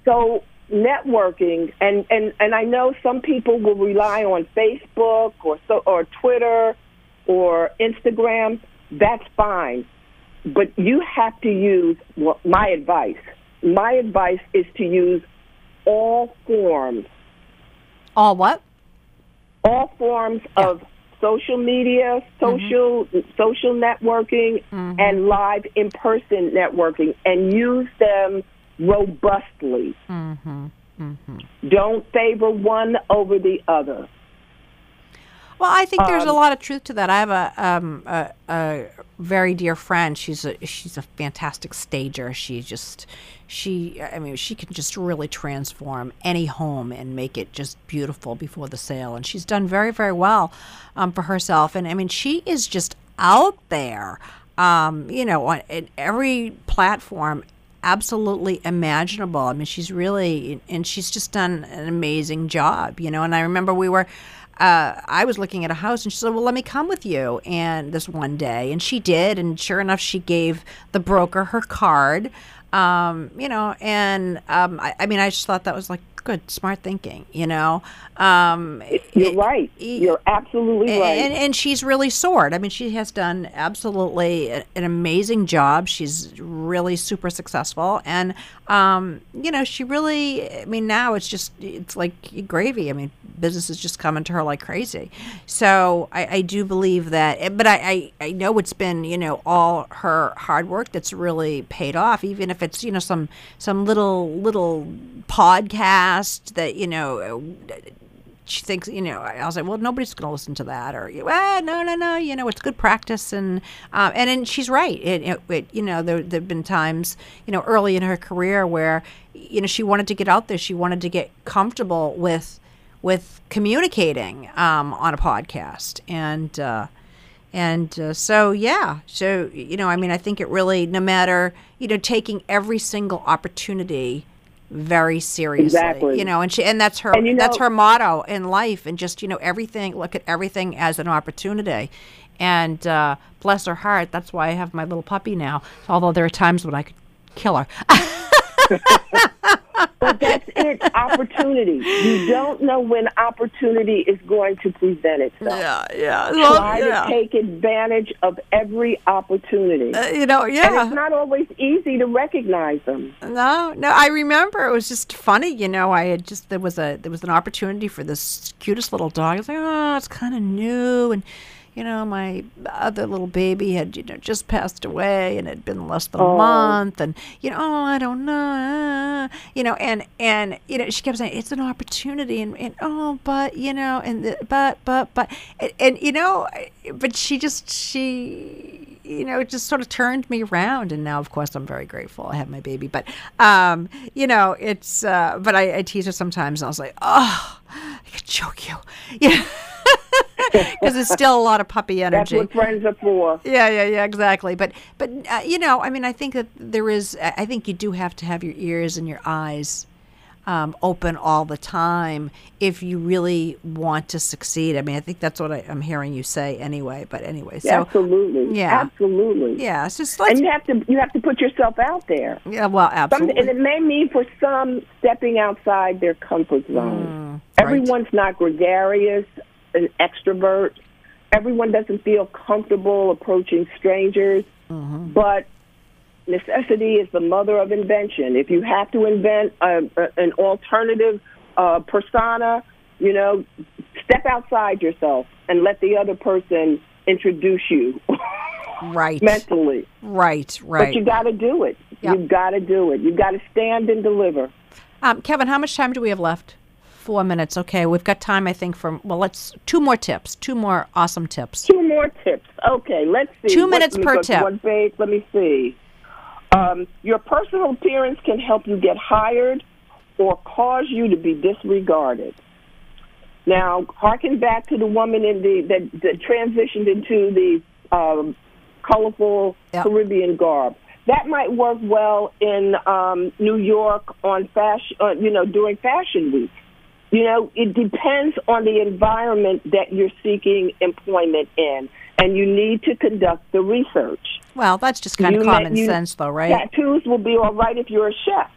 So networking and, and, and I know some people will rely on Facebook or so or Twitter or Instagram. That's fine. But you have to use well, my advice. My advice is to use all forms, all what? All forms of social media, social mm-hmm. social networking, mm-hmm. and live in person networking, and use them robustly. Mm-hmm. Don't favor one over the other. Well, I think there's a Um, lot of truth to that. I have a, um, a, a very dear friend. She's a she's a fantastic stager. She just she I mean she can just really transform any home and make it just beautiful before the sale. And she's done very very well um, for herself. And I mean she is just out there, um, you know, on in every platform absolutely imaginable. I mean, she's really, and she's just done an amazing job, you know. And I remember we were, uh, I was looking at a house, and she said, "Well, let me come with you." And this one day, and she did, and sure enough, she gave the broker her card, um, you know. And um, I, I mean, I just thought that was like good, smart thinking, you know. Um, You're it- right. You're absolutely right. and, and she's really soared. I mean, she has done absolutely an amazing job. She's really super successful, and um, you know, she really. I mean, now it's just it's like gravy. I mean, business is just coming to her like crazy. So I, I do believe that, but I, I I know it's been you know all her hard work that's really paid off. Even if it's you know some some little little podcast that you know she thinks, you know, I was like, well, nobody's going to listen to that, or well, no, no, no, you know, it's good practice, and um, and then she's right. It, it, it you know, there there've been times, you know, early in her career where, you know, she wanted to get out there, she wanted to get comfortable with with communicating um, on a podcast, and uh, and uh, so yeah, so you know, I mean, I think it really, no matter, you know, taking every single opportunity very seriously Exactly. you know and she and that's her And you that's her motto in life and just you know everything look at everything as an opportunity and uh, bless her heart that's why i have my little puppy now although there are times when i could kill her But that's it, opportunity. You don't know when opportunity is going to present itself. yeah yeah Try to take advantage of every opportunity. Uh, you know And yeah it's not always easy to recognize them. No, no. I remember it was just funny. You know, I had just there was a there was an opportunity for this cutest little dog. I was like, oh, it's kind of new, and you know, my other little baby had, you know, just passed away and it had been less than Oh. a month. And, you know, oh, I don't know. uh," You know, and, and, you know, she kept saying, it's an opportunity. And, and oh, but, you know, and, the, but, but, but, and, and, you know, but she just, she, you know, it just sort of turned me around. And now, of course, I'm very grateful. I have my baby. But, um, you know, it's, uh, but I, I tease her sometimes and I was like, oh, I could choke you. Yeah. Because there's still a lot of puppy energy. That's what friends are for. Yeah, yeah, yeah, exactly. But, but uh, you know, I mean, I think that there is. I think you do have to have your ears and your eyes um, open all the time if you really want to succeed. I mean, I think that's what I, I'm hearing you say anyway. But anyway, so absolutely. yeah. Absolutely. yeah, it's just let's. And you have to you have to put yourself out there. yeah, well, Some, absolutely. and it may mean for some stepping outside their comfort zone. Everyone's not gregarious, an extrovert. Everyone doesn't feel comfortable approaching strangers. But necessity is the mother of invention. If you have to invent a, a, an alternative uh, persona, you know, step outside yourself and let the other person introduce you right, mentally. right, right. But you got to do it. Yep. You've got to do it. You've got to stand and deliver. Um, Kevin, how much time do we have left? Four minutes. Okay, we've got time. I think for well, let's two more tips. Two more awesome tips. Two more tips. Okay, let's see. Two minutes per tip. One page. Let me see. Um, your personal appearance can help you get hired or cause you to be disregarded. Now, harken back to the woman in the that, that transitioned into the um, colorful Yep. Caribbean garb. That might work well in um, New York on fashion, uh, you know, during Fashion Week. You know, it depends on the environment that you're seeking employment in, and you need to conduct the research. Well, that's just kind of You may- common you- sense, though, right? Tattoos will be all right if you're a chef.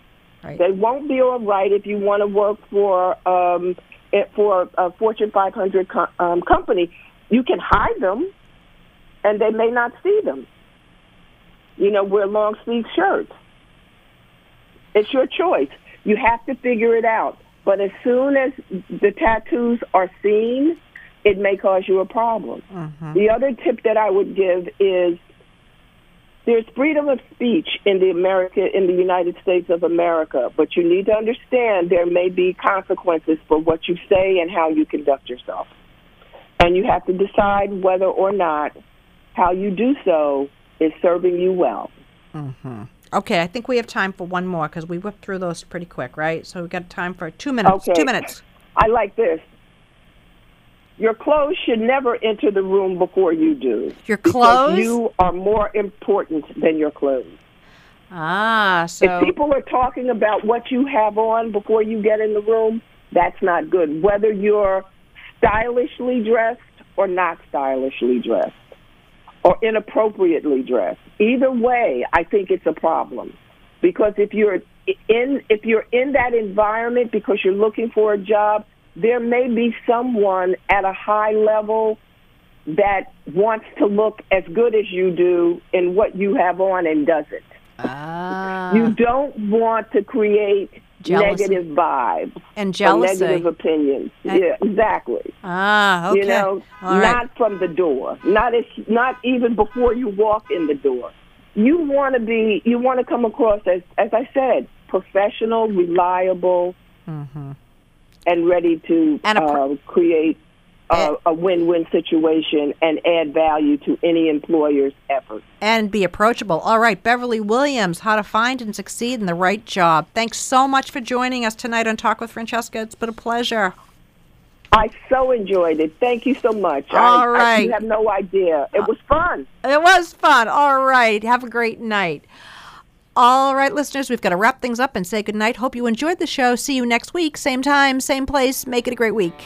Right. They won't be all right if you want to work for um, for a Fortune 500 co- um, company. You can hide them, and they may not see them. You know, wear long sleeve shirts. It's your choice. You have to figure it out. But as soon as the tattoos are seen, it may cause you a problem. Mm-hmm. The other tip that I would give is there's freedom of speech in the America in the United States of America, but you need to understand there may be consequences for what you say and how you conduct yourself. And you have to decide whether or not how you do so is serving you well. Mm-hmm. Okay, I think we have time for one more because we whipped through those pretty quick, right? So we've got time for two minutes. Okay. Two minutes. I like this. Your clothes should never enter the room before you do. Your clothes? you are more important than your clothes. Ah, so if people are talking about what you have on before you get in the room, that's not good. Whether you're stylishly dressed or not stylishly dressed or inappropriately dressed. Either way, I think it's a problem. Because if you're in if you're in that environment because you're looking for a job, there may be someone at a high level that wants to look as good as you do in what you have on and doesn't. ah, You don't want to create Negative vibes and jealousy. negative opinions. I- yeah, exactly. ah, okay. You know, All right. not from the door, not as, not even before you walk in the door. You want to be, you want to come across as, as I said, professional, reliable, and ready to Mm-hmm. And a pro- uh, create a, a win-win situation and add value to any employer's efforts. and be approachable. All right, Beverly Williams, how to find and succeed in the right job. Thanks so much for joining us tonight on Talk with Francesca. It's been a pleasure. I so enjoyed it. Thank you so much. All I, I, you have no idea. It was fun. It was fun. All right. Have a great night. All right, listeners, we've got to wrap things up and say goodnight. Hope you enjoyed the show. See you next week. Same time, same place. Make it a great week.